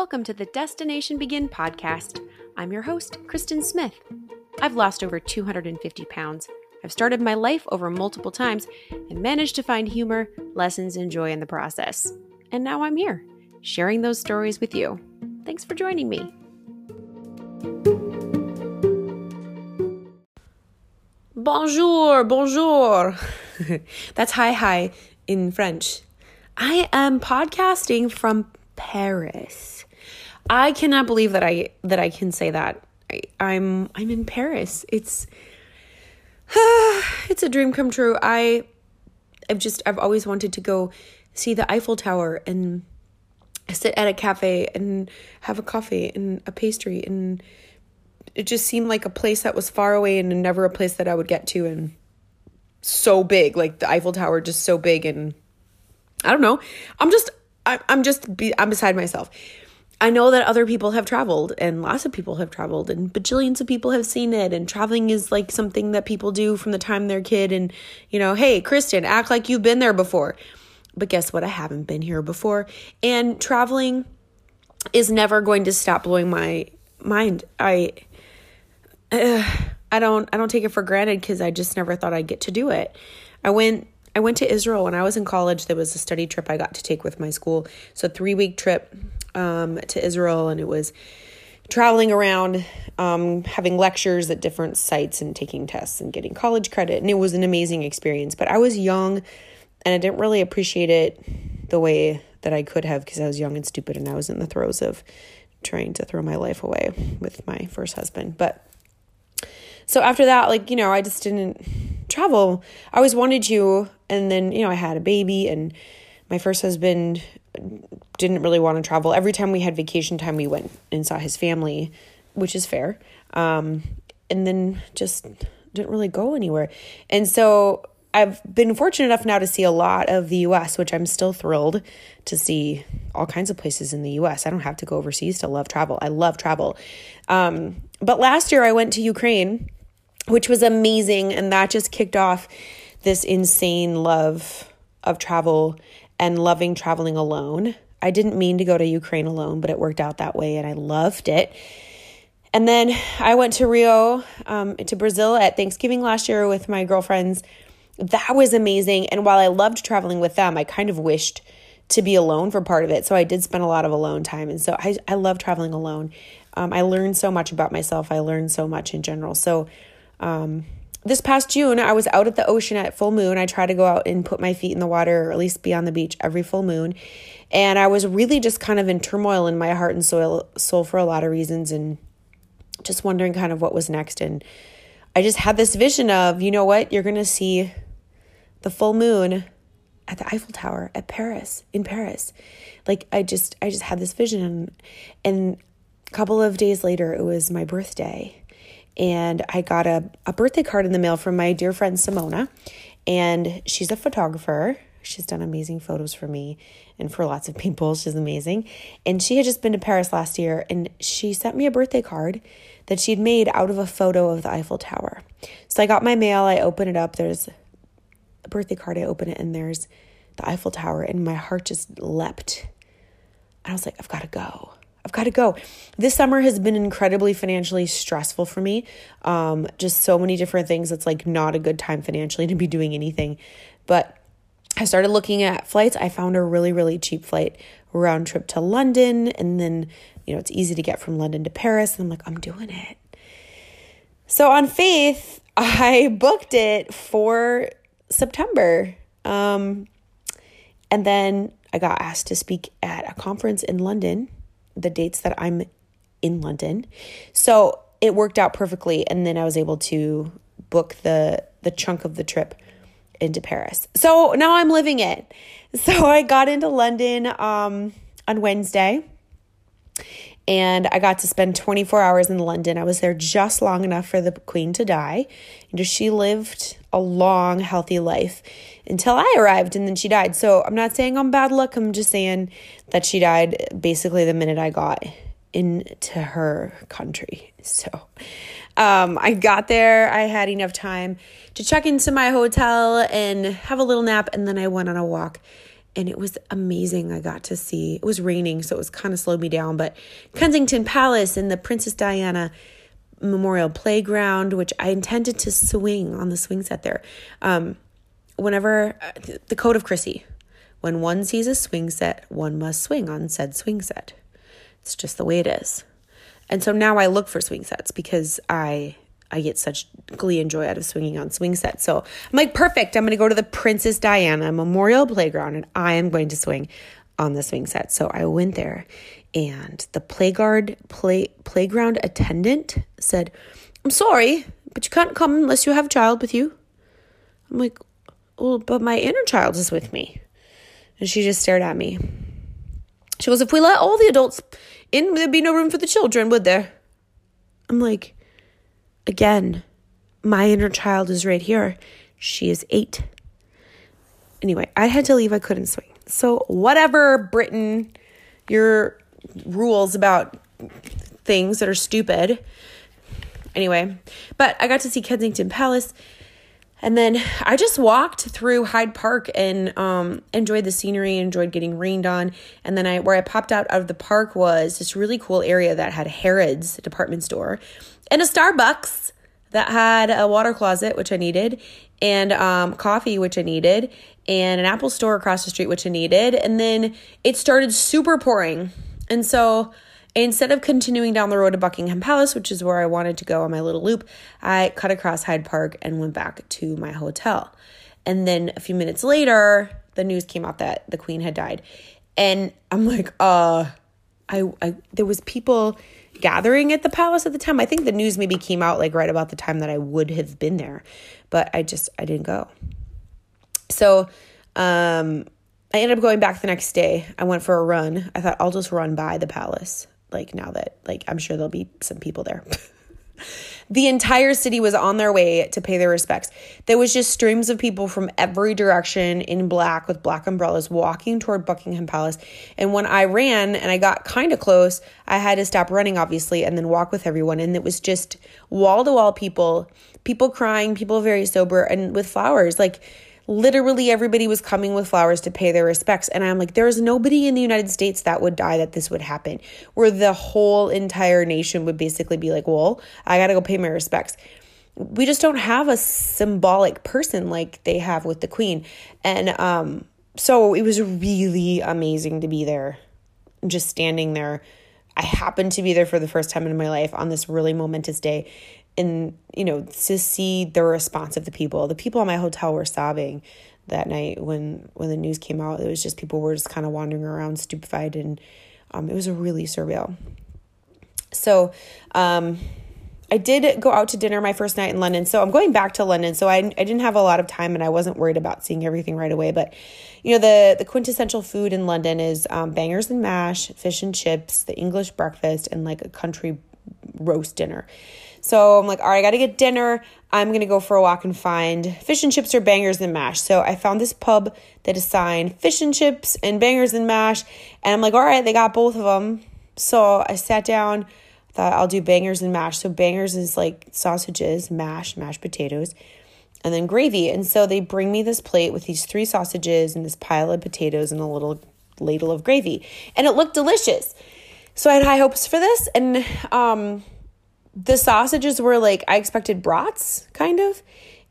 Welcome to the Destination Begin podcast. I'm your host, Kristen Smith. I've lost over 250 pounds. I've started my life over multiple times and managed to find humor, lessons, and joy in the process. And now I'm here, sharing those stories with you. Thanks for joining me. Bonjour, bonjour. That's hi hi in French. I am podcasting from Paris. I cannot believe that I that I can say that. I, I'm I'm in Paris. It's it's a dream come true. I I've just I've always wanted to go see the Eiffel Tower and sit at a cafe and have a coffee and a pastry and it just seemed like a place that was far away and never a place that I would get to and so big like the Eiffel Tower just so big and I don't know. I'm just I, I'm just be, I'm beside myself. I know that other people have traveled and lots of people have traveled and bajillions of people have seen it and traveling is like something that people do from the time they're kid and you know, hey, Kristen, act like you've been there before. But guess what? I haven't been here before. And traveling is never going to stop blowing my mind. I uh, I don't I don't take it for granted cuz I just never thought I'd get to do it. I went I went to Israel when I was in college. There was a study trip I got to take with my school. So, three week trip um, to Israel, and it was traveling around, um, having lectures at different sites, and taking tests and getting college credit. And it was an amazing experience. But I was young and I didn't really appreciate it the way that I could have because I was young and stupid and I was in the throes of trying to throw my life away with my first husband. But so after that, like, you know, I just didn't travel. I always wanted to. And then, you know, I had a baby and my first husband didn't really want to travel. Every time we had vacation time, we went and saw his family, which is fair. Um, and then just didn't really go anywhere. And so I've been fortunate enough now to see a lot of the US, which I'm still thrilled to see all kinds of places in the US. I don't have to go overseas to love travel. I love travel. Um, but last year I went to Ukraine, which was amazing. And that just kicked off this insane love of travel and loving traveling alone. I didn't mean to go to Ukraine alone, but it worked out that way and I loved it. And then I went to Rio, um, to Brazil at Thanksgiving last year with my girlfriends. That was amazing. And while I loved traveling with them, I kind of wished to be alone for part of it. So I did spend a lot of alone time. And so I, I love traveling alone. Um, I learned so much about myself. I learned so much in general. So um, this past June, I was out at the ocean at full moon. I try to go out and put my feet in the water or at least be on the beach every full moon. And I was really just kind of in turmoil in my heart and soul, soul for a lot of reasons and just wondering kind of what was next. And I just had this vision of, you know what, you're going to see the full moon at the Eiffel Tower at Paris, in Paris. Like I just I just had this vision and, and a couple of days later it was my birthday and I got a, a birthday card in the mail from my dear friend Simona. And she's a photographer. She's done amazing photos for me and for lots of people. She's amazing. And she had just been to Paris last year and she sent me a birthday card that she'd made out of a photo of the Eiffel Tower. So I got my mail, I open it up, there's a birthday card, I open it, and there's the Eiffel Tower, and my heart just leapt. And I was like, I've got to go. I've got to go. This summer has been incredibly financially stressful for me. Um, just so many different things. It's like not a good time financially to be doing anything. But I started looking at flights. I found a really, really cheap flight round trip to London. And then, you know, it's easy to get from London to Paris. And I'm like, I'm doing it. So on Faith, I booked it for September. Um, and then I got asked to speak at a conference in London the dates that I'm in London. So it worked out perfectly and then I was able to book the the chunk of the trip into Paris. So now I'm living it. So I got into London um, on Wednesday and I got to spend 24 hours in London. I was there just long enough for the queen to die. You know, she lived a long, healthy life until I arrived and then she died. So I'm not saying I'm bad luck. I'm just saying that she died basically the minute I got into her country. So um, I got there. I had enough time to check into my hotel and have a little nap. And then I went on a walk and it was amazing. I got to see, it was raining, so it was kind of slowed me down, but Kensington Palace and the Princess Diana Memorial Playground, which I intended to swing on the swing set there. Um, whenever uh, the Code of Chrissy, when one sees a swing set, one must swing on said swing set. It's just the way it is. And so now I look for swing sets because I I get such glee and joy out of swinging on swing sets. So I'm like, perfect. I'm going to go to the Princess Diana Memorial Playground and I am going to swing on the swing set. So I went there and the playguard play playground attendant said, "I'm sorry, but you can't come unless you have a child with you." I'm like, "Well, but my inner child is with me." And she just stared at me. She goes, "If we let all the adults in, there'd be no room for the children, would there?" I'm like, Again, my inner child is right here. She is eight. Anyway, I had to leave. I couldn't swing. So, whatever, Britain, your rules about things that are stupid. Anyway, but I got to see Kensington Palace. And then I just walked through Hyde Park and um, enjoyed the scenery, enjoyed getting rained on. And then I, where I popped out of the park was this really cool area that had Harrods department store and a Starbucks that had a water closet, which I needed, and um, coffee, which I needed, and an Apple store across the street, which I needed. And then it started super pouring. And so instead of continuing down the road to Buckingham Palace, which is where I wanted to go on my little loop, I cut across Hyde Park and went back to my hotel. And then a few minutes later, the news came out that the queen had died. And I'm like, uh, I, I there was people gathering at the palace at the time. I think the news maybe came out like right about the time that I would have been there, but I just I didn't go. So, um I ended up going back the next day. I went for a run. I thought I'll just run by the palace like now that like I'm sure there'll be some people there. The entire city was on their way to pay their respects. There was just streams of people from every direction in black with black umbrellas walking toward Buckingham Palace. And when I ran and I got kind of close, I had to stop running, obviously, and then walk with everyone. And it was just wall to wall people, people crying, people very sober, and with flowers. Like, literally everybody was coming with flowers to pay their respects. And I'm like, there's nobody in the United States that would die that this would happen, where the whole entire nation would basically be like, well, I got to go pay my respects. We just don't have a symbolic person like they have with the queen. And um, so it was really amazing to be there, just standing there. I happened to be there for the first time in my life on this really momentous day and you know to see the response of the people the people in my hotel were sobbing that night when when the news came out it was just people were just kind of wandering around stupefied and um, it was a really surreal so um, I did go out to dinner my first night in London. So I'm going back to London. So I, I didn't have a lot of time and I wasn't worried about seeing everything right away. But, you know, the, the quintessential food in London is um, bangers and mash, fish and chips, the English breakfast, and like a country roast dinner. So I'm like, all right, I got to get dinner. I'm to go for a walk and find fish and chips or bangers and mash. So I found this pub that assigned fish and chips and bangers and mash. And I'm like, all right, they got both of them. So I sat down, thought I'll do bangers and mash. So bangers is like sausages, mash, mashed potatoes, and then gravy. And so they bring me this plate with these three sausages and this pile of potatoes and a little ladle of gravy. And it looked delicious. So I had high hopes for this. And, um, the sausages were like I expected brats, kind of.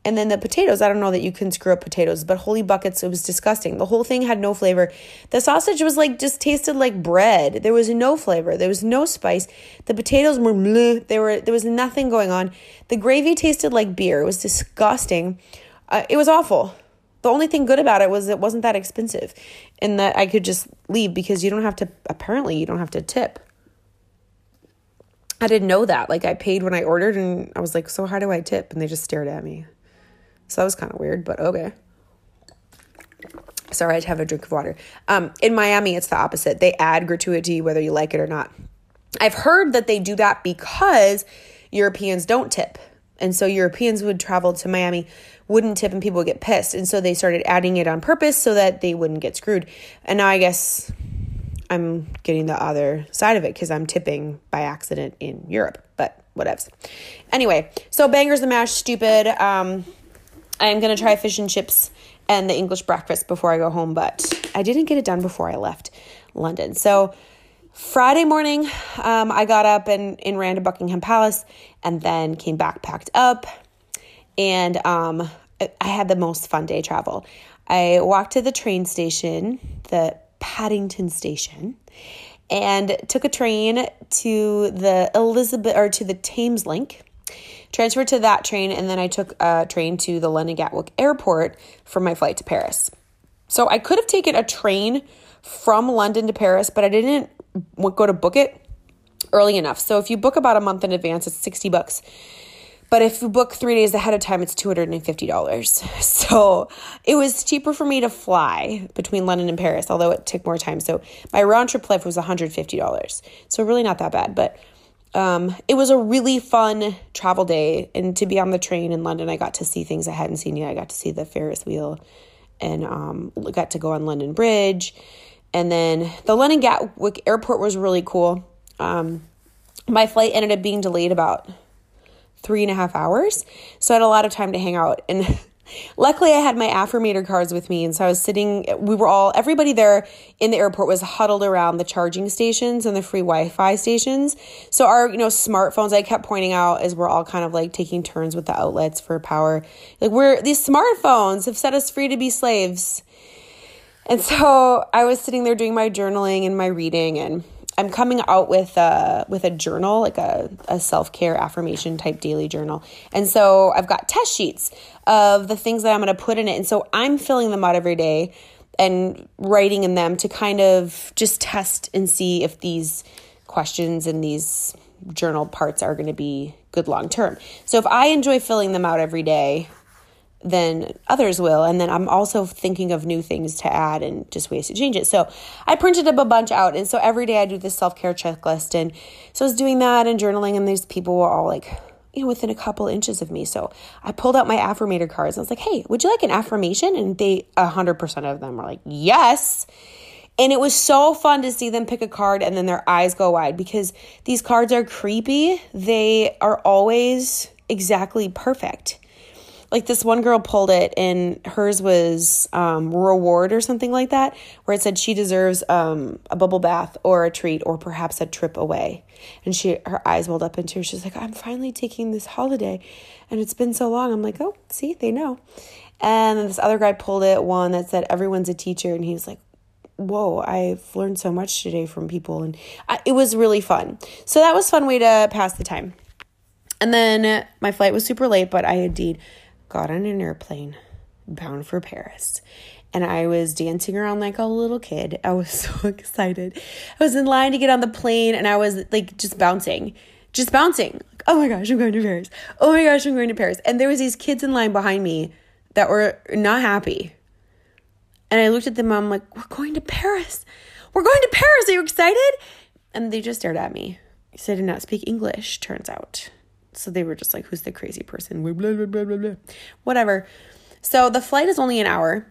And then the potatoes, I don't know that you can screw up potatoes, but holy buckets, it was disgusting. The whole thing had no flavor. The sausage was like just tasted like bread. There was no flavor. There was no spice. The potatoes were bleh. There were there was nothing going on. The gravy tasted like beer. It was disgusting. Uh, it was awful. The only thing good about it was it wasn't that expensive, and that I could just leave because you don't have to. Apparently, you don't have to tip. I didn't know that. Like I paid when I ordered and I was like, "So how do I tip?" And they just stared at me. So that was kind of weird, but okay. Sorry, I had to have a drink of water. Um, in Miami, it's the opposite. They add gratuity whether you like it or not. I've heard that they do that because Europeans don't tip. And so Europeans would travel to Miami, wouldn't tip, and people would get pissed. And so they started adding it on purpose so that they wouldn't get screwed. And now I guess I'm getting the other side of it because I'm tipping by accident in Europe, but whatevs. Anyway, so bangers and mash, stupid. Um, I'm gonna try fish and chips and the English breakfast before I go home, but I didn't get it done before I left London. So Friday morning, um, I got up and, and ran to Buckingham Palace and then came back, packed up, and um, I had the most fun day travel. I walked to the train station, the Paddington station, and took a train to the Elizabeth or to the Thameslink. Transferred to that train, and then I took a train to the London Gatwick Airport for my flight to Paris. So I could have taken a train from London to Paris, but I didn't go to book it early enough. So if you book about a month in advance, it's 60 bucks but if you book three days ahead of time, it's $250. So it was cheaper for me to fly between London and Paris, although it took more time. So my round trip flight was $150. So really not that bad. But um, it was a really fun travel day. And to be on the train in London, I got to see things I hadn't seen yet. I got to see the Ferris wheel and um, got to go on London Bridge. And then the London Gatwick Airport was really cool. Um, my flight ended up being delayed about three and a half hours. So I had a lot of time to hang out. And luckily, I had my affirmator cards with me. And so I was sitting, we were all, everybody there in the airport was huddled around the charging stations and the free Wi Fi stations. So our, you know, smartphones, I kept pointing out as we're all kind of like taking turns with the outlets for power. Like, we're, these smartphones have set us free to be slaves. And so I was sitting there doing my journaling and my reading and I'm coming out with a with a journal, like a, a self care affirmation type daily journal, and so I've got test sheets of the things that I'm going to put in it, and so I'm filling them out every day and writing in them to kind of just test and see if these questions and these journal parts are going to be good long term. So if I enjoy filling them out every day, than others will. And then I'm also thinking of new things to add and just ways to change it. So I printed up a bunch out. And so every day I do this self care checklist. And so I was doing that and journaling, and these people were all like, you know, within a couple inches of me. So I pulled out my affirmator cards. I was like, hey, would you like an affirmation? And they, 100% of them were like, yes. And it was so fun to see them pick a card and then their eyes go wide because these cards are creepy. They are always exactly perfect like this one girl pulled it and hers was um, reward or something like that where it said she deserves um, a bubble bath or a treat or perhaps a trip away. And she her eyes welled up into her she's like i'm finally taking this holiday and it's been so long. I'm like oh see they know. And this other guy pulled it one that said everyone's a teacher. And he was like whoa i've learned so much today from people. And I, it was really fun. So that was fun way to pass the time. And then my flight was super late but i indeed got on an airplane bound for Paris. And I was dancing around like a little kid. I was so excited. I was in line to get on the plane and I was like just bouncing, just bouncing. Like, oh my gosh, I'm going to Paris. Oh my gosh, I'm going to Paris. And there was these kids in line behind me that were not happy. And I looked at them, I'm like, we're going to Paris. We're going to Paris. Are you excited? And they just stared at me. So I did not speak English, turns out. So they were just like, who's the crazy person? Blah, blah, blah, blah, blah. Whatever. So the flight is only an hour.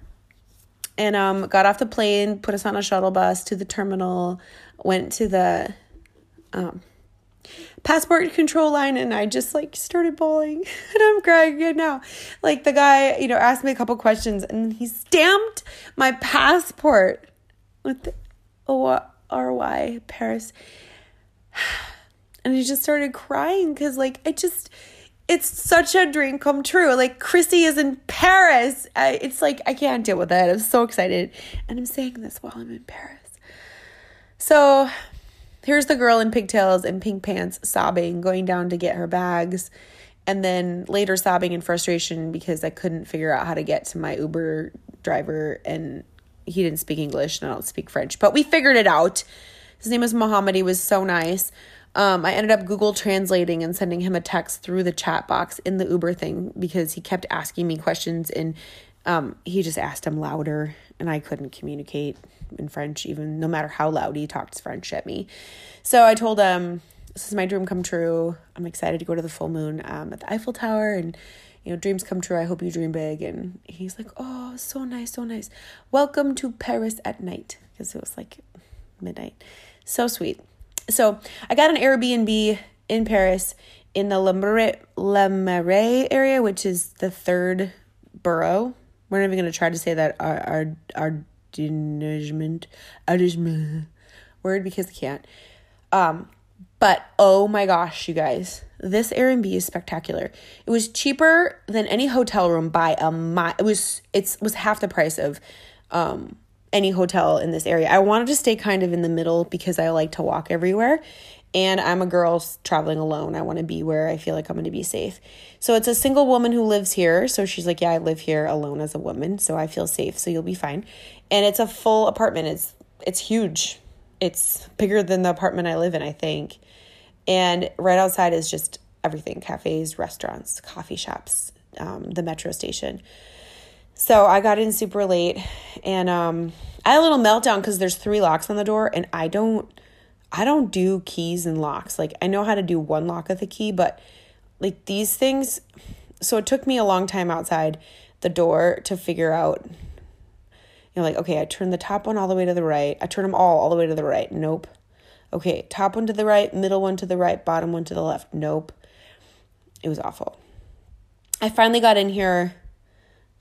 And um, got off the plane, put us on a shuttle bus to the terminal, went to the um, passport control line and I just like started bawling and I'm crying now. Like the guy, you know, asked me a couple questions and he stamped my passport with the O R Y Paris and I just started crying because, like, I just, it's such a dream come true. Like, Chrissy is in Paris. I, it's like, I can't deal with it. I'm so excited. And I'm saying this while I'm in Paris. So here's the girl in pigtails and pink pants sobbing, going down to get her bags. And then later sobbing in frustration because I couldn't figure out how to get to my Uber driver and he didn't speak English and I don't speak French. But we figured it out. His name was Mohammed. He was so nice. Um, I ended up Google translating and sending him a text through the chat box in the Uber thing because he kept asking me questions and um, he just asked him louder and I couldn't communicate in French, even no matter how loud he talked French at me. So I told him, This is my dream come true. I'm excited to go to the full moon um, at the Eiffel Tower and you know, dreams come true. I hope you dream big. And he's like, Oh, so nice, so nice. Welcome to Paris at night because it was like midnight. So sweet. So I got an Airbnb in Paris in the Le Marais, area, which is the third borough We're not even going to try to say that our our our arrangement word because I can't. Um, but oh my gosh, you guys, this Airbnb is spectacular. It was cheaper than any hotel room by a mile. It was it's was half the price of um any hotel in this area. I wanted to stay kind of in the middle because I like to walk everywhere. And I'm a girl traveling alone. I want to be where I feel like I'm going to be safe. So it's a single woman who lives here. So she's like, Yeah, I live here alone as a woman. So I feel safe. So you'll be fine. And it's a full apartment. It's it's huge. It's bigger than the apartment I live in, I think. And right outside is just everything cafes, restaurants, coffee shops, um, the metro station. So I got in super late and um, I had a little meltdown because there's three locks on the door and I don't I don't do keys and locks. Like I know how to do one lock with a key, but like these things so it took me a long time outside the door to figure out you know like okay, I turn the top one all the way to the right. I turn them all all the way to the right. Nope. Okay, top one to the right, middle one to the right, bottom one to the left. Nope. It was awful. I finally got in here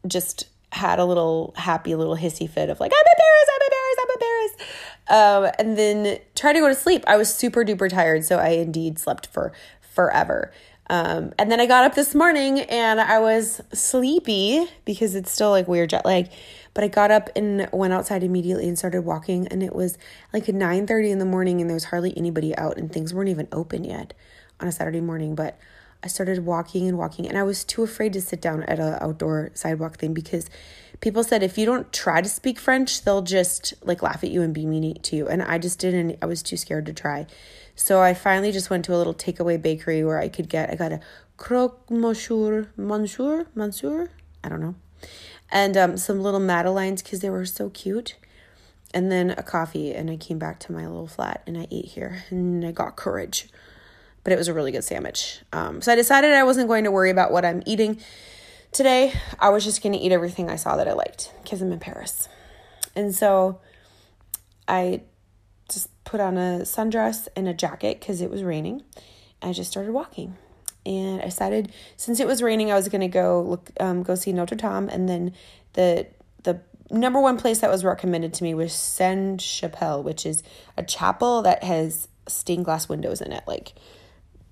just had a little happy little hissy fit of like i'm embarrassed i'm embarrassed i'm embarrassed um, and then tried to go to sleep. I was super duper tired so i indeed slept for forever. Um, and then i got up this morning and i was sleepy because it's still like weird jet lag. But i got up and went outside immediately and started walking and it was like 9 30 in the morning and there was hardly anybody out and things weren't even open yet on a saturday morning. But I started walking and walking, and I was too afraid to sit down at an outdoor sidewalk thing because people said if you don't try to speak French, they'll just like laugh at you and be mean to you. And I just didn't, I was too scared to try. So I finally just went to a little takeaway bakery where I could get, I got a croque monsieur, monsieur, monsieur, I don't know, and um, some little madeleines because they were so cute. And then a coffee, and I came back to my little flat and I ate here and I got courage but it was a really good sandwich. Um, so I decided I wasn't going to worry about what I'm eating today. I was just going to eat everything I saw that I liked because I'm in Paris. And so I just put on a sundress and a jacket because it was raining. I just started walking. And I decided since it was raining, I was going to go look, um, go see Notre Dame. And then the the number one place that was recommended to me was Sainte Chapelle, which is a chapel that has stained glass windows in it. Like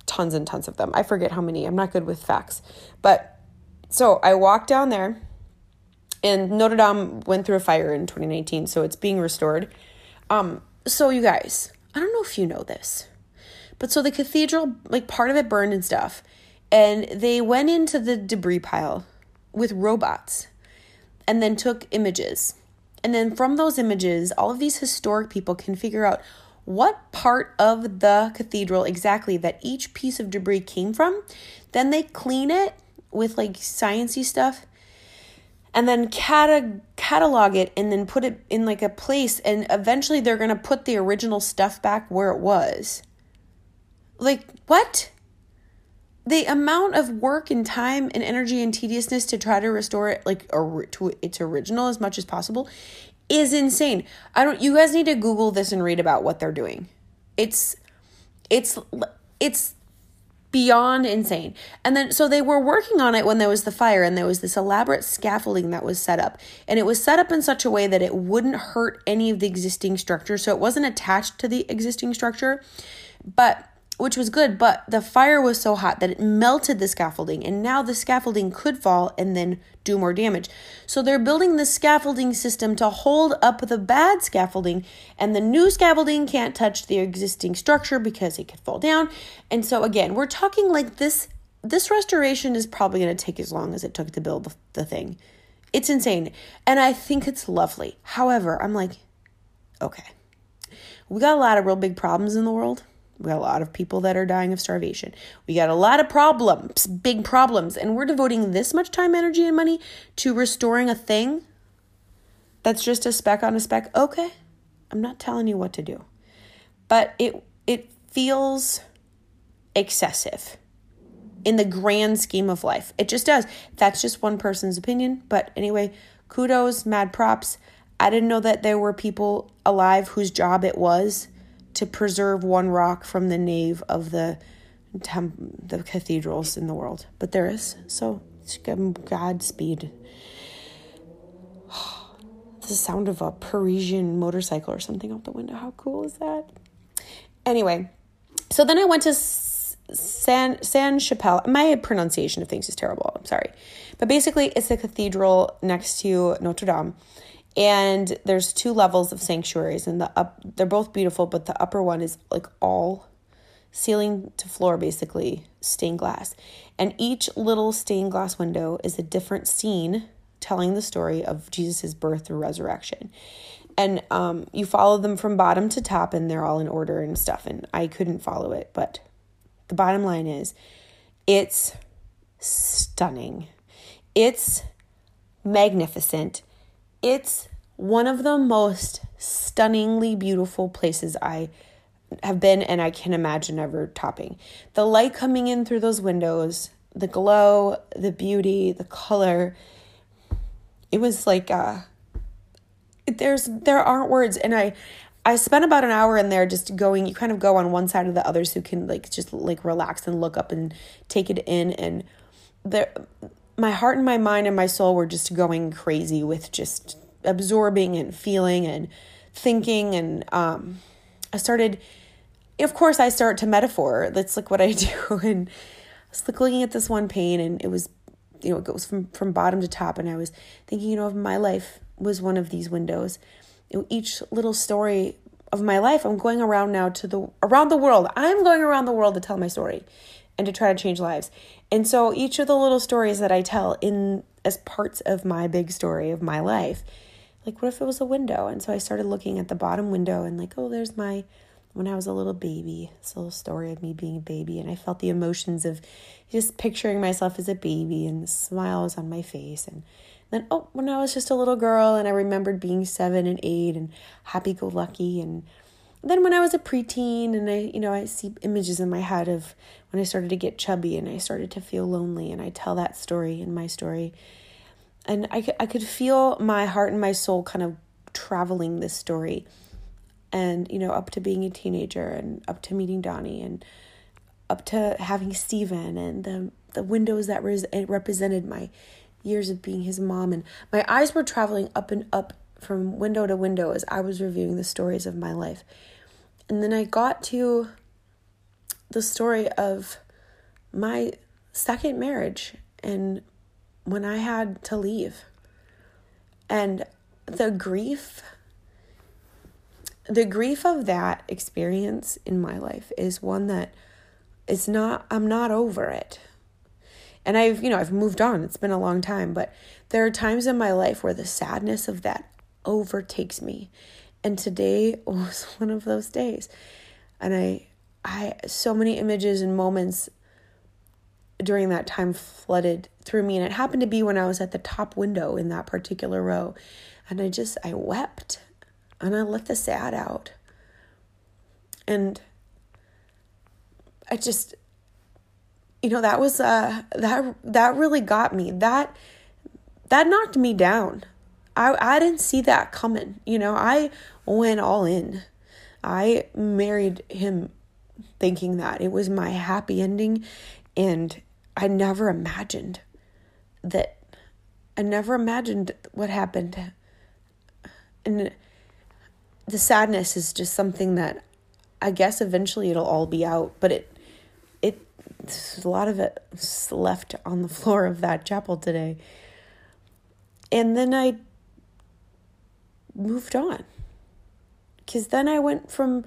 tons and tons of them. I forget how many. I'm not good with facts. But so I walked down there and Notre Dame went through a fire in 2019, so it's being restored. Um so you guys, I don't know if you know this. But so the cathedral, like part of it burned and stuff. And they went into the debris pile with robots and then took images. And then from those images, all of these historic people can figure out what part of the cathedral exactly that each piece of debris came from. Then they clean it with like sciency stuff and then cata- catalog it and then put it in like a place and eventually they're going to put the original stuff back where it was. Like what? The amount of work and time and energy and tediousness to try to restore it like or to its original as much as possible is insane. I don't you guys need to google this and read about what they're doing. It's it's it's beyond insane. And then so they were working on it when there was the fire and there was this elaborate scaffolding that was set up. And it was set up in such a way that it wouldn't hurt any of the existing structure. So it wasn't attached to the existing structure. But which was good, but the fire was so hot that it melted the scaffolding, and now the scaffolding could fall and then do more damage. So they're building the scaffolding system to hold up the bad scaffolding, and the new scaffolding can't touch the existing structure because it could fall down. And so again, we're talking like this this restoration is probably going to take as long as it took to build the, the thing. It's insane. And I think it's lovely. However, I'm like, okay. We got a lot of real big problems in the world we got a lot of people that are dying of starvation. We got a lot of problems, big problems, and we're devoting this much time, energy, and money to restoring a thing that's just a speck on a speck. Okay, I'm not telling you what to do, but it it feels excessive in the grand scheme of life. It just does. That's just one person's opinion, but anyway, kudos, mad props. I didn't know that there were people alive whose job it was to preserve one rock from the nave of the temp- the cathedrals in the world. But there is. So Godspeed. the sound of a Parisian motorcycle or something out the window. How cool is that? Anyway, so then I went to San San Chapelle. My pronunciation of things is terrible. I'm sorry, but basically, it's a cathedral next to Notre Dame, and there's two levels of sanctuaries, and the up they're both beautiful, but the upper one is like all ceiling to floor, basically stained glass, and each little stained glass window is a different scene telling the story of Jesus' birth or resurrection. And um, you follow them from bottom to top, and they're all in order and stuff. And I couldn't follow it, but the bottom line is it's stunning. It's magnificent. It's one of the most stunningly beautiful places I have been and I can imagine ever topping. The light coming in through those windows, the glow, the beauty, the color. It was like uh there's there aren't words and I I spent about an hour in there just going, you kind of go on one side of the other so you can like just like relax and look up and take it in. And there, my heart and my mind and my soul were just going crazy with just absorbing and feeling and thinking. And um, I started, of course, I start to metaphor. That's like what I do. And I was like looking at this one pain and it was, you know, it goes from, from bottom to top. And I was thinking, you know, of my life was one of these windows each little story of my life i'm going around now to the around the world i'm going around the world to tell my story and to try to change lives. And so each of the little stories that i tell in as parts of my big story of my life like what if it was a window? And so i started looking at the bottom window and like oh there's my when i was a little baby this little story of me being a baby. And i felt the emotions of just picturing myself as a baby and the smiles on my face. And then, oh, when I was just a little girl and I remembered being seven and eight and happy go lucky. And then when I was a preteen and I, you know, I see images in my head of when I started to get chubby and I started to feel lonely and I tell that story in my story. And I, I could feel my heart and my soul kind of traveling this story and, you know, up to being a teenager and up to meeting Donnie and up to having Steven and the, the windows that res- represented my years of being his mom. And my eyes were traveling up and up from window to window as I was reviewing the stories of my life. And then I got to the story of my second marriage and when I had to leave. And the grief the grief of that experience in my life is one that is not I'm not over it. And I've, you know, I've moved on. It's been a long time, but there are times in my life where the sadness of that overtakes me. And today was one of those days. And I I so many images and moments during that time flooded through me and it happened to be when I was at the top window in that particular row. And I just I wept and I let the sad out. And I just you know that was uh that that really got me that that knocked me down i i didn't see that coming. You know i went all in. I married him thinking that it was my happy ending and i never imagined that i never imagined what happened. And the sadness is just something that i guess eventually it'll all be out but it it's a lot of it left on the floor of that chapel today. And then I moved on. Because then I went from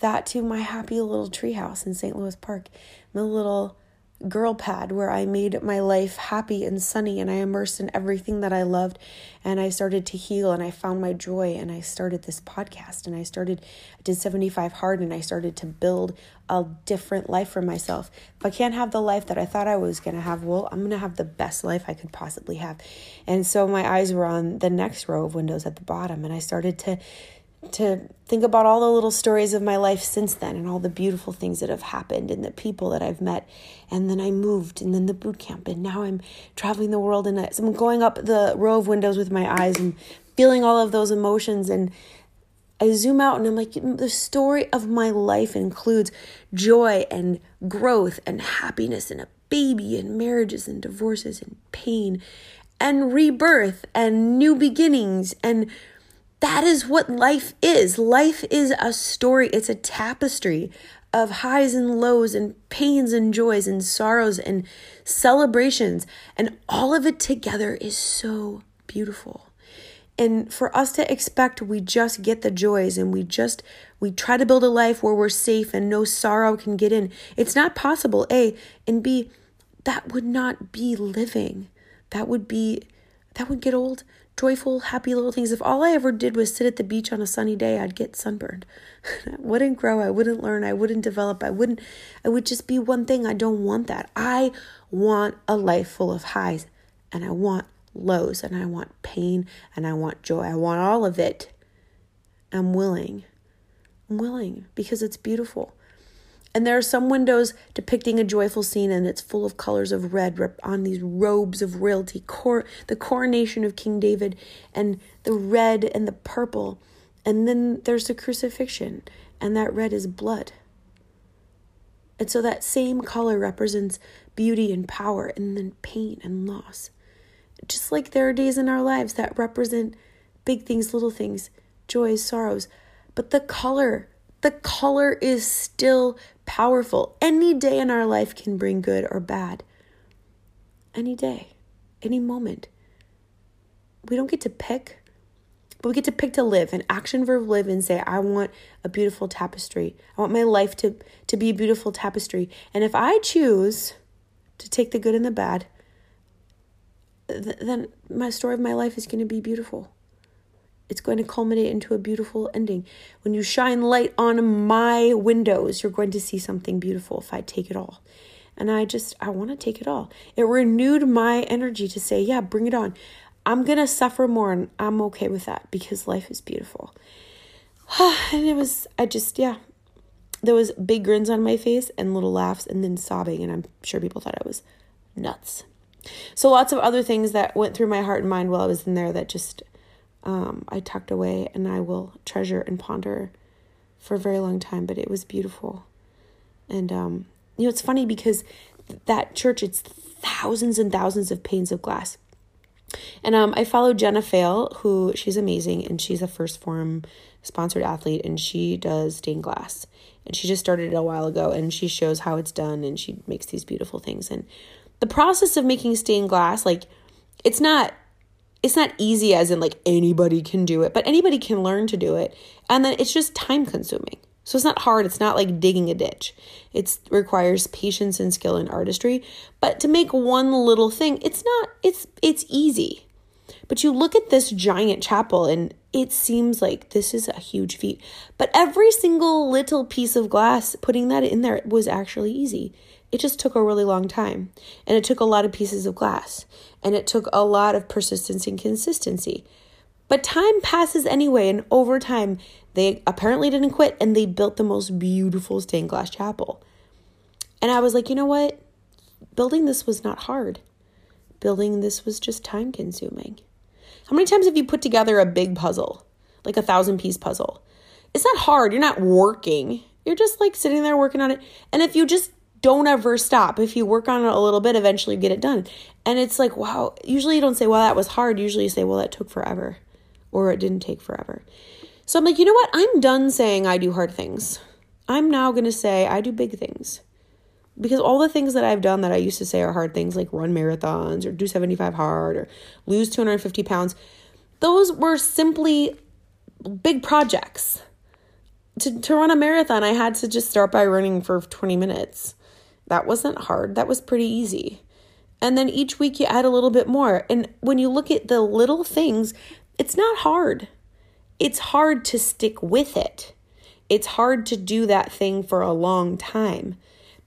that to my happy little treehouse in St. Louis Park, my little girl pad where I made my life happy and sunny and I immersed in everything that I loved and I started to heal and I found my joy and I started this podcast and I started I did 75 hard and I started to build a different life for myself. If I can't have the life that I thought I was going to have, well, I'm going to have the best life I could possibly have. And so my eyes were on the next row of windows at the bottom and I started to to think about all the little stories of my life since then and all the beautiful things that have happened and the people that I've met. And then I moved and then the boot camp and now I'm traveling the world and I'm going up the row of windows with my eyes and feeling all of those emotions and I zoom out and I'm like mm, the story of my life includes joy and growth and happiness and a baby and marriages and divorces and pain and rebirth and new beginnings. And that is what life is. Life is a story, it's a tapestry of highs and lows and pains and joys and sorrows and celebrations. And all of it together is so beautiful. And for us to expect we just get the joys and we just we try to build a life where we're safe and no sorrow can get in. It's not possible. A and B that would not be living. That would be that would get old. Joyful, happy little things. If all I ever did was sit at the beach on a sunny day, I'd get sunburned. I wouldn't grow, I wouldn't learn, I wouldn't develop, I wouldn't I would just be one thing. I don't want that. I want a life full of highs and I want lows and I want pain and I want joy. I want all of it. I'm willing. I'm willing because it's beautiful. And there are some windows depicting a joyful scene, and it's full of colors of red on these robes of royalty, cor- the coronation of King David, and the red and the purple. And then there's the crucifixion, and that red is blood. And so that same color represents beauty and power, and then pain and loss just like there are days in our lives that represent big things, little things, joys, sorrows. But the color, the color is still powerful. Any day in our life can bring good or bad. Any day, any moment. We don't get to pick, but we get to pick to live an action verb live and say, I want a beautiful tapestry. I want my life to, to be a beautiful tapestry. And if I choose to take the good and the bad, th- then my story of my life is going to be beautiful. It's going to culminate into a beautiful ending. When you shine light on my windows, you're going to see something beautiful if I take it all. And I just, I want to take it all. It renewed my energy to say, yeah, bring it on. I'm going to suffer more and I'm okay with that because life is beautiful. and it was, I just, yeah, there was big grins on my face and little laughs and then sobbing. And I'm sure people thought I was nuts. So lots of other things that went through my heart and mind while I was in there that just um, I tucked away and I will treasure and ponder for a very long time. But it was beautiful, and um, you know it's funny because that church it's thousands and thousands of panes of glass. And um, I follow Jenna Fail, who she's amazing, and she's a 1st Phorm sponsored athlete, and she does stained glass. And she just started it a while ago, and she shows how it's done, and she makes these beautiful things. And the process of making stained glass, like it's not it's not easy as in like anybody can do it, but anybody can learn to do it. And then it's just time consuming. So it's not hard. It's not like digging a ditch. It requires patience and skill and artistry. But to make one little thing, it's not it's it's easy. But you look at this giant chapel and it seems like this is a huge feat. But every single little piece of glass, putting that in there was actually easy. It just took a really long time. And it took a lot of pieces of glass. And it took a lot of persistence and consistency. But time passes anyway. And over time, they apparently didn't quit and they built the most beautiful stained glass chapel. And I was like, you know what? Building this was not hard. Building this was just time consuming. How many times have you put together a big puzzle, like a thousand piece puzzle? It's not hard. You're not working. You're just like sitting there working on it. And if you just don't ever stop. If you work on it a little bit, eventually you get it done. And it's like, wow. Usually you don't say, well, that was hard. Usually you say, well, that took forever or it didn't take forever. So I'm like, you know what? I'm done saying I do hard things. I'm now going to say I do big things. Because all the things that I've done that I used to say are hard things, like run marathons or do 75 hard or lose 250 pounds, those were simply big projects. To, to run a marathon, I had to just start by running for 20 minutes. That wasn't hard, that was pretty easy. And then each week you add a little bit more. And when you look at the little things, it's not hard. It's hard to stick with it. It's hard to do that thing for a long time.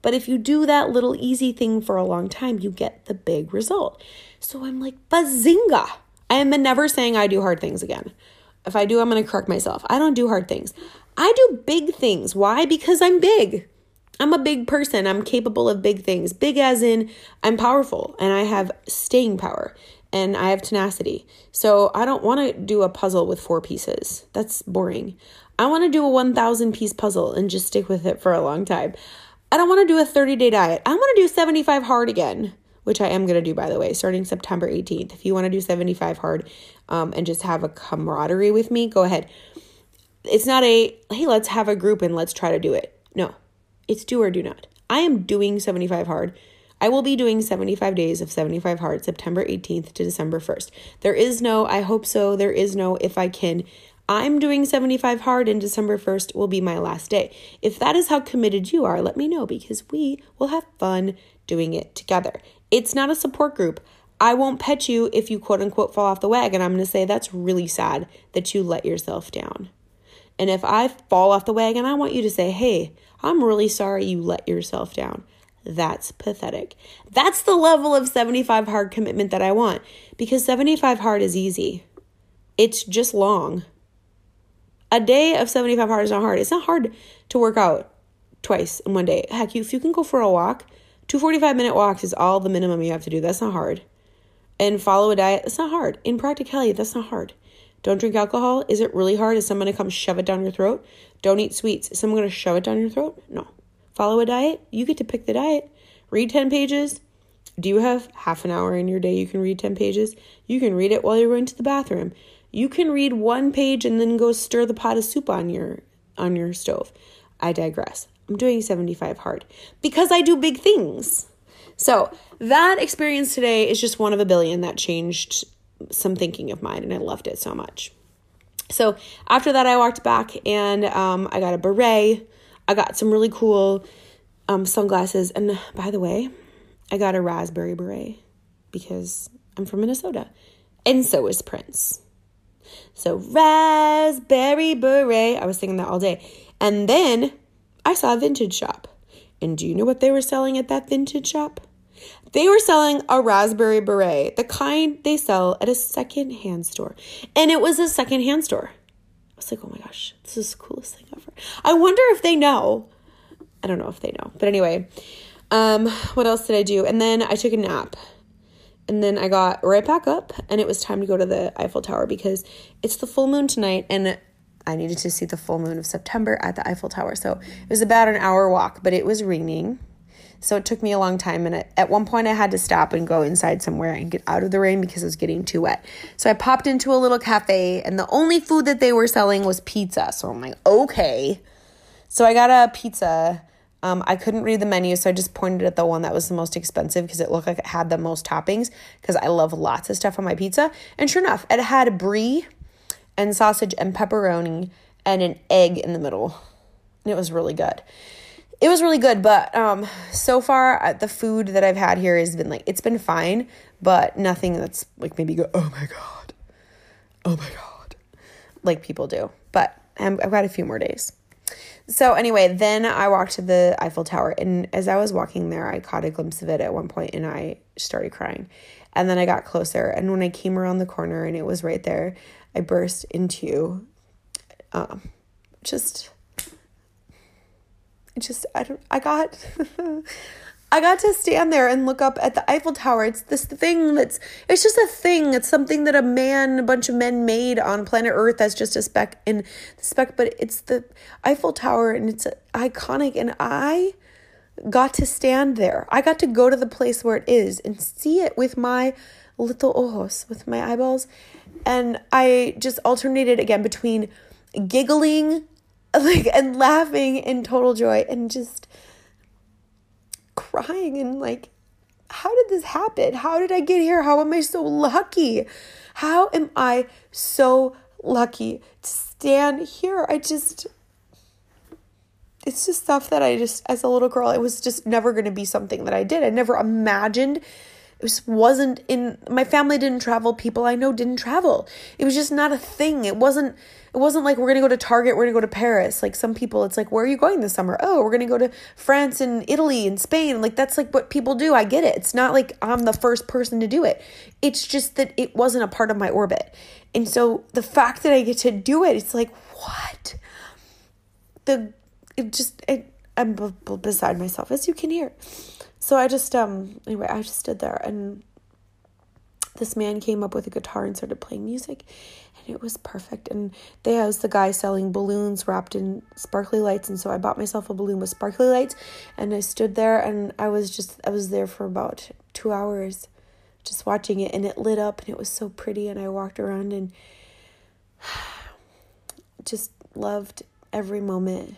But if you do that little easy thing for a long time, you get the big result. So I'm like, bazinga. I am never saying I do hard things again. If I do, I'm going to correct myself. I don't do hard things. I do big things. Why? Because I'm big. I'm a big person. I'm capable of big things. Big as in I'm powerful and I have staying power and I have tenacity. So I don't want to do a puzzle with four pieces. That's boring. I want to do a 1000 piece puzzle and just stick with it for a long time. I don't want to do a 30 day diet. I want to do 75 hard again. which I am going to do, by the way, starting September 18th. If you want to do 75 hard um, and just have a camaraderie with me, go ahead. It's not a, hey, let's have a group and let's try to do it. No, it's do or do not. I am doing 75 hard. I will be doing 75 days of 75 hard, September 18th to December 1st. There is no, I hope so, there is no if I can. I'm doing 75 hard and December 1st will be my last day. If that is how committed you are, let me know because we will have fun doing it together. It's not a support group. I won't pet you if you quote unquote fall off the wagon. I'm going to say that's really sad that you let yourself down. And if I fall off the wagon, I want you to say, hey, I'm really sorry you let yourself down. That's pathetic. That's the level of 75 hard commitment that I want because 75 hard is easy. It's just long. A day of 75 hard is not hard. It's not hard to work out twice in one day. Heck, you, if you can go for a walk, two 45 minute walks is all the minimum you have to do. That's not hard. And follow a diet, that's not hard. In practicality, that's not hard. Don't drink alcohol. Is it really hard? Is someone going to come shove it down your throat? Don't eat sweets. Is someone going to shove it down your throat? No. Follow a diet. You get to pick the diet. Read 10 pages. Do you have half an hour in your day you can read 10 pages? You can read it while you're going to the bathroom. You can read one page and then go stir the pot of soup on your on your stove. I digress. I'm doing 75 hard because I do big things. So, that experience today is just one of a billion that changed some thinking of mine, and I loved it so much. So, after that, I walked back and um, I got a beret. I got some really cool um, sunglasses. And by the way, I got a raspberry beret because I'm from Minnesota. And so is Prince. So, raspberry beret. I was singing that all day. And then I saw a vintage shop. And do you know what they were selling at that vintage shop? They were selling a raspberry beret, the kind they sell at a secondhand store. And it was a secondhand store. I was like, oh my gosh, this is the coolest thing ever. I wonder if they know. I don't know if they know. But anyway, um, what else did I do? And then I took a nap. And then I got right back up and it was time to go to the Eiffel Tower because it's the full moon tonight and I needed to see the full moon of September at the Eiffel Tower. So it was about an hour walk, but it was raining. So it took me a long time. And at one point, I had to stop and go inside somewhere and get out of the rain because it was getting too wet. So I popped into a little cafe, and the only food that they were selling was pizza. So I'm like, okay. So I got a pizza. Um, I couldn't read the menu, so I just pointed at the one that was the most expensive because it looked like it had the most toppings. Because I love lots of stuff on my pizza. And sure enough, it had brie and sausage and pepperoni and an egg in the middle. And it was really good it was really good but um so far uh, the food that i've had here has been like it's been fine but nothing that's like maybe go oh my god. Oh my god. Like people do but I'm, i've got a few more days. So anyway then i walked to the eiffel tower and as i was walking there i caught a glimpse of it at one point and i started crying. And then i got closer and when i came around the corner and it was right there i burst into um, just just I don't I got I got to stand there and look up at the Eiffel Tower. It's this thing that's it's just a thing. It's something that a man, a bunch of men made on planet Earth as just a speck in the speck, but it's the Eiffel Tower and it's iconic and I got to stand there. I got to go to the place where it is and see it with my little ojos, with my eyeballs. And I just alternated again between giggling like and laughing in total joy and just crying and like how did this happen? How did I get here? How am I so lucky? How am I so lucky to stand here? I just it's just stuff that I just as a little girl it was just never going to be something that I did. I never imagined it was, wasn't in my family didn't travel people i know didn't travel it was just not a thing it wasn't it wasn't like we're gonna go to target we're gonna go to paris. Like some people it's like where are you going this summer? Oh we're gonna go to france and italy and spain. Like that's like what people do. I get it. It's not like i'm the first person to do it. It's just that it wasn't a part of my orbit. And so the fact that i get to do it it's like what? The it just it, i'm b- beside myself as you can hear. So I just um anyway, I just stood there and this man came up with a guitar and started playing music and it was perfect. And there was the guy selling balloons wrapped in sparkly lights. And so I bought myself a balloon with sparkly lights. And I stood there and I was just I was there for about two hours just watching it. And it lit up and it was so pretty. And I walked around and just loved every moment.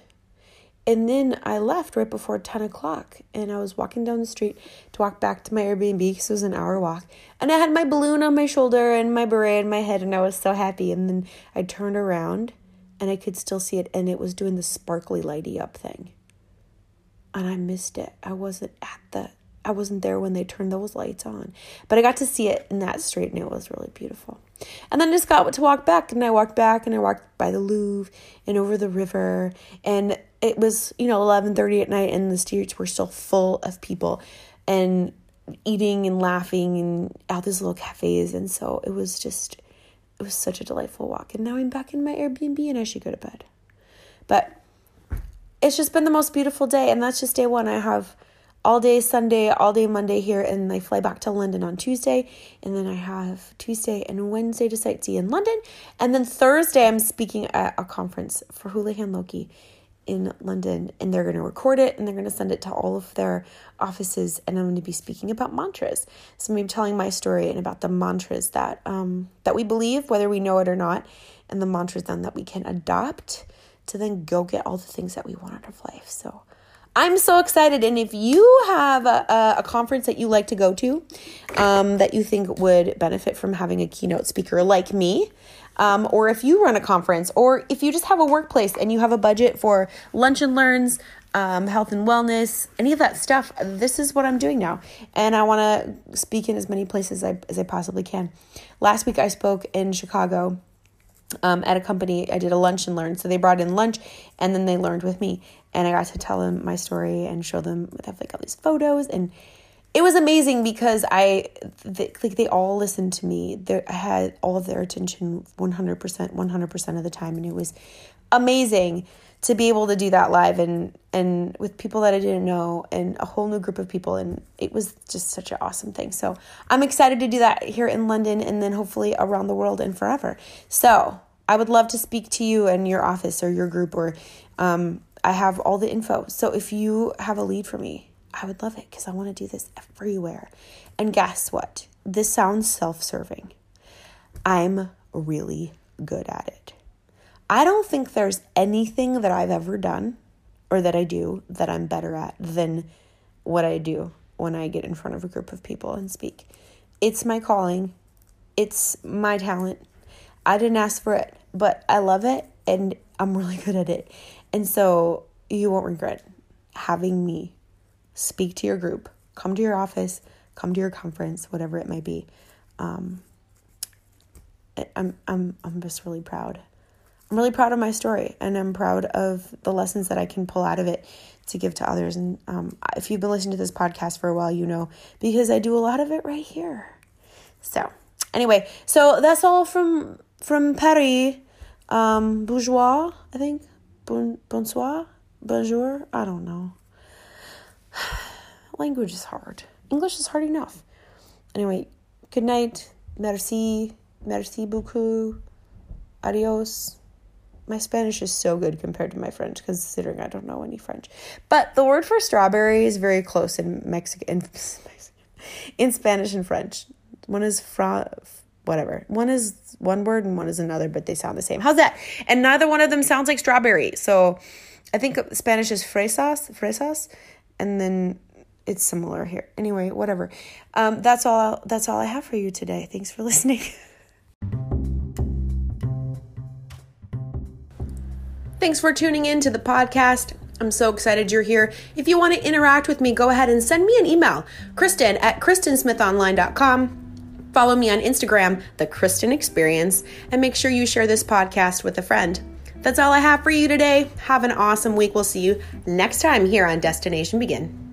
And then I left right before 10 o'clock and I was walking down the street to walk back to my Airbnb because it was an hour walk. And I had my balloon on my shoulder and my beret in my head and I was so happy. And then I turned around and I could still see it and it was doing the sparkly lighty up thing. And I missed it. I wasn't at the I wasn't there when they turned those lights on. But I got to see it in that street and it was really beautiful. And then I just got to walk back and I walked back and I walked by the Louvre and over the river and it was, you know, 11:30 at night and the streets were still full of people and eating and laughing and out these little cafes and so it was just it was such a delightful walk. And now I'm back in my Airbnb and I should go to bed. But it's just been the most beautiful day and that's just day 1. I have all day Sunday, all day Monday here, and I fly back to London on Tuesday. And then I have Tuesday and Wednesday to sightsee in London. And then Thursday, I'm speaking at a conference for Houlihan Lokey in London, and they're going to record it and they're going to send it to all of their offices. And I'm going to be speaking about mantras. So I'm telling my story and about the mantras that um, that we believe, whether we know it or not, and the mantras then that we can adopt to then go get all the things that we want out of life. So I'm so excited. And if you have a, a conference that you like to go to um, that you think would benefit from having a keynote speaker like me, um, or if you run a conference, or if you just have a workplace and you have a budget for lunch and learns, um, health and wellness, any of that stuff, this is what I'm doing now. And I want to speak in as many places as I, as I possibly can. Last week I spoke in Chicago um, at a company. I did a lunch and learn. So they brought in lunch and then they learned with me. And I got to tell them my story and show them, have like all these photos. And it was amazing because I, they, like, they all listened to me. They, I had all of their attention 100%, 100% of the time. And it was amazing to be able to do that live and and with people that I didn't know and a whole new group of people and it was just such an awesome thing. So I'm excited to do that here in London and then hopefully around the world and forever. So I would love to speak to you and your office or your group or um, I have all the info. So if you have a lead for me, I would love it because I want to do this everywhere. And guess what? This sounds self-serving. I'm really good at it. I don't think there's anything that I've ever done or that I do that I'm better at than what I do when I get in front of a group of people and speak. It's my calling, it's my talent. I didn't ask for it, but I love it and I'm really good at it. And so you won't regret having me speak to your group, come to your office, come to your conference, whatever it may be. Um, I'm I'm I'm just really proud. I'm really proud of my story and I'm proud of the lessons that I can pull out of it to give to others. And um, if you've been listening to this podcast for a while, you know, because I do a lot of it right here. So, anyway, so that's all from from Paris. Um, bourgeois, I think. Bon, bonsoir, bonjour. I don't know. Language is hard. English is hard enough. Anyway, good night. Merci. Merci beaucoup. Adios my Spanish is so good compared to my French, considering I don't know any French. But the word for strawberry is very close in Mexican, in, Spanish and French. One is fra, whatever. One is one word and one is another, but they sound the same. How's that? And neither one of them sounds like strawberry. So I think Spanish is fresas, fresas, and then it's similar here. Anyway, whatever. Um, that's all. That's all I have for you today. Thanks for listening. Thanks for tuning in to the podcast. I'm so excited you're here. If you want to interact with me, go ahead and send me an email, Kristen at KristenSmithOnline.com. Follow me on Instagram, The Kristen Experience, and make sure you share this podcast with a friend. That's all I have for you today. Have an awesome week. We'll see you next time here on Destination Begin.